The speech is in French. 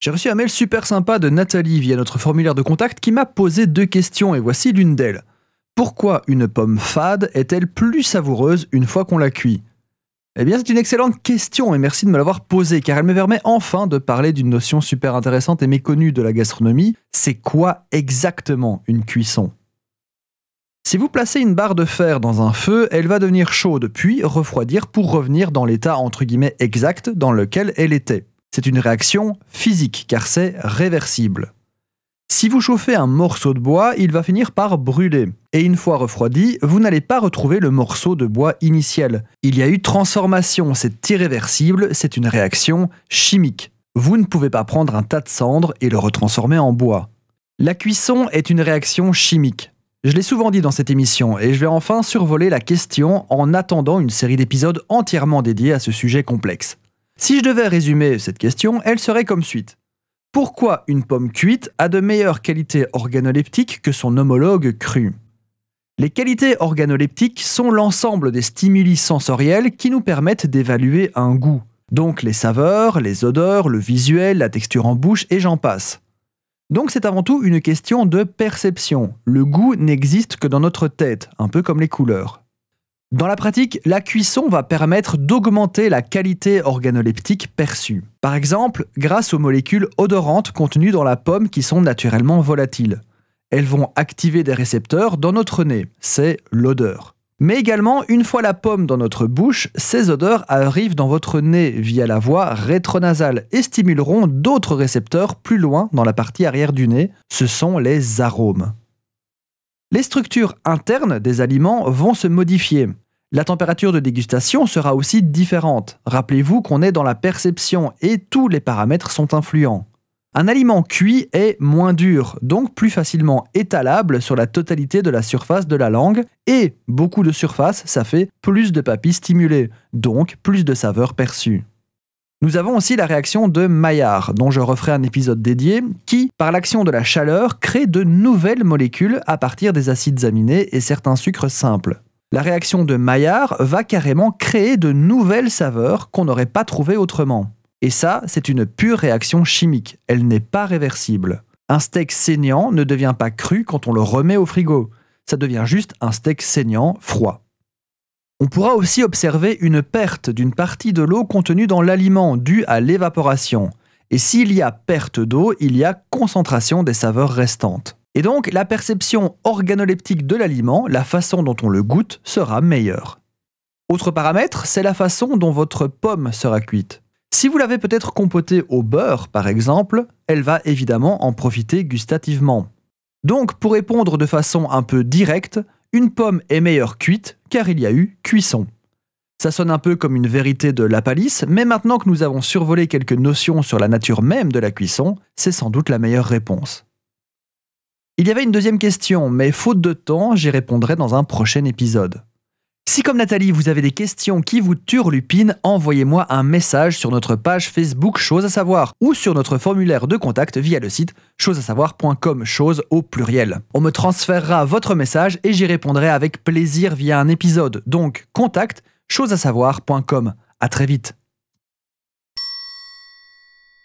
J'ai reçu un mail super sympa de Nathalie via notre formulaire de contact qui m'a posé deux questions et voici l'une d'elles. Pourquoi une pomme fade est-elle plus savoureuse une fois qu'on la cuit? Eh bien c'est une excellente question et merci de me l'avoir posée car elle me permet enfin de parler d'une notion super intéressante et méconnue de la gastronomie. C'est quoi exactement une cuisson? Si vous placez une barre de fer dans un feu, elle va devenir chaude puis refroidir pour revenir dans l'état entre guillemets exact dans lequel elle était. C'est une réaction physique car c'est réversible. Si vous chauffez un morceau de bois, il va finir par brûler. Et une fois refroidi, vous n'allez pas retrouver le morceau de bois initial. Il y a eu transformation, c'est irréversible, c'est une réaction chimique. Vous ne pouvez pas prendre un tas de cendres et le retransformer en bois. La cuisson est une réaction chimique. Je l'ai souvent dit dans cette émission et je vais enfin survoler la question en attendant une série d'épisodes entièrement dédiés à ce sujet complexe. Si je devais résumer cette question, elle serait comme suite. Pourquoi une pomme cuite a de meilleures qualités organoleptiques que son homologue cru? Les qualités organoleptiques sont l'ensemble des stimuli sensoriels qui nous permettent d'évaluer un goût. Donc les saveurs, les odeurs, le visuel, la texture en bouche et j'en passe. Donc c'est avant tout une question de perception. Le goût n'existe que dans notre tête, un peu comme les couleurs. Dans la pratique, la cuisson va permettre d'augmenter la qualité organoleptique perçue. Par exemple, grâce aux molécules odorantes contenues dans la pomme qui sont naturellement volatiles. Elles vont activer des récepteurs dans notre nez, c'est l'odeur. Mais également, une fois la pomme dans notre bouche, ces odeurs arrivent dans votre nez via la voie rétronasale et stimuleront d'autres récepteurs plus loin dans la partie arrière du nez, ce sont les arômes. Les structures internes des aliments vont se modifier. La température de dégustation sera aussi différente. Rappelez-vous qu'on est dans la perception et tous les paramètres sont influents. Un aliment cuit est moins dur, donc plus facilement étalable sur la totalité de la surface de la langue, et beaucoup de surface, ça fait plus de papilles stimulées, donc plus de saveurs perçues. Nous avons aussi la réaction de Maillard, dont je referai un épisode dédié, qui, par l'action de la chaleur, crée de nouvelles molécules à partir des acides aminés et certains sucres simples. La réaction de Maillard va carrément créer de nouvelles saveurs qu'on n'aurait pas trouvées autrement. Et ça, c'est une pure réaction chimique, elle n'est pas réversible. Un steak saignant ne devient pas cru quand on le remet au frigo, ça devient juste un steak saignant froid. On pourra aussi observer une perte d'une partie de l'eau contenue dans l'aliment due à l'évaporation. Et s'il y a perte d'eau, il y a concentration des saveurs restantes. Et donc la perception organoleptique de l'aliment, la façon dont on le goûte, sera meilleure. Autre paramètre, c'est la façon dont votre pomme sera cuite. Si vous l'avez peut-être compotée au beurre, par exemple, elle va évidemment en profiter gustativement. Donc, pour répondre de façon un peu directe, une pomme est meilleure cuite car il y a eu cuisson. Ça sonne un peu comme une vérité de la palisse, mais maintenant que nous avons survolé quelques notions sur la nature même de la cuisson, c'est sans doute la meilleure réponse. Il y avait une deuxième question, mais faute de temps, j'y répondrai dans un prochain épisode. Si comme Nathalie, vous avez des questions qui vous turlupinent, envoyez-moi un message sur notre page Facebook Chose à savoir ou sur notre formulaire de contact via le site chosesasavoir.com, chose au pluriel. On me transférera votre message et j'y répondrai avec plaisir via un épisode. Donc, contact choseasavoir.com. À très vite.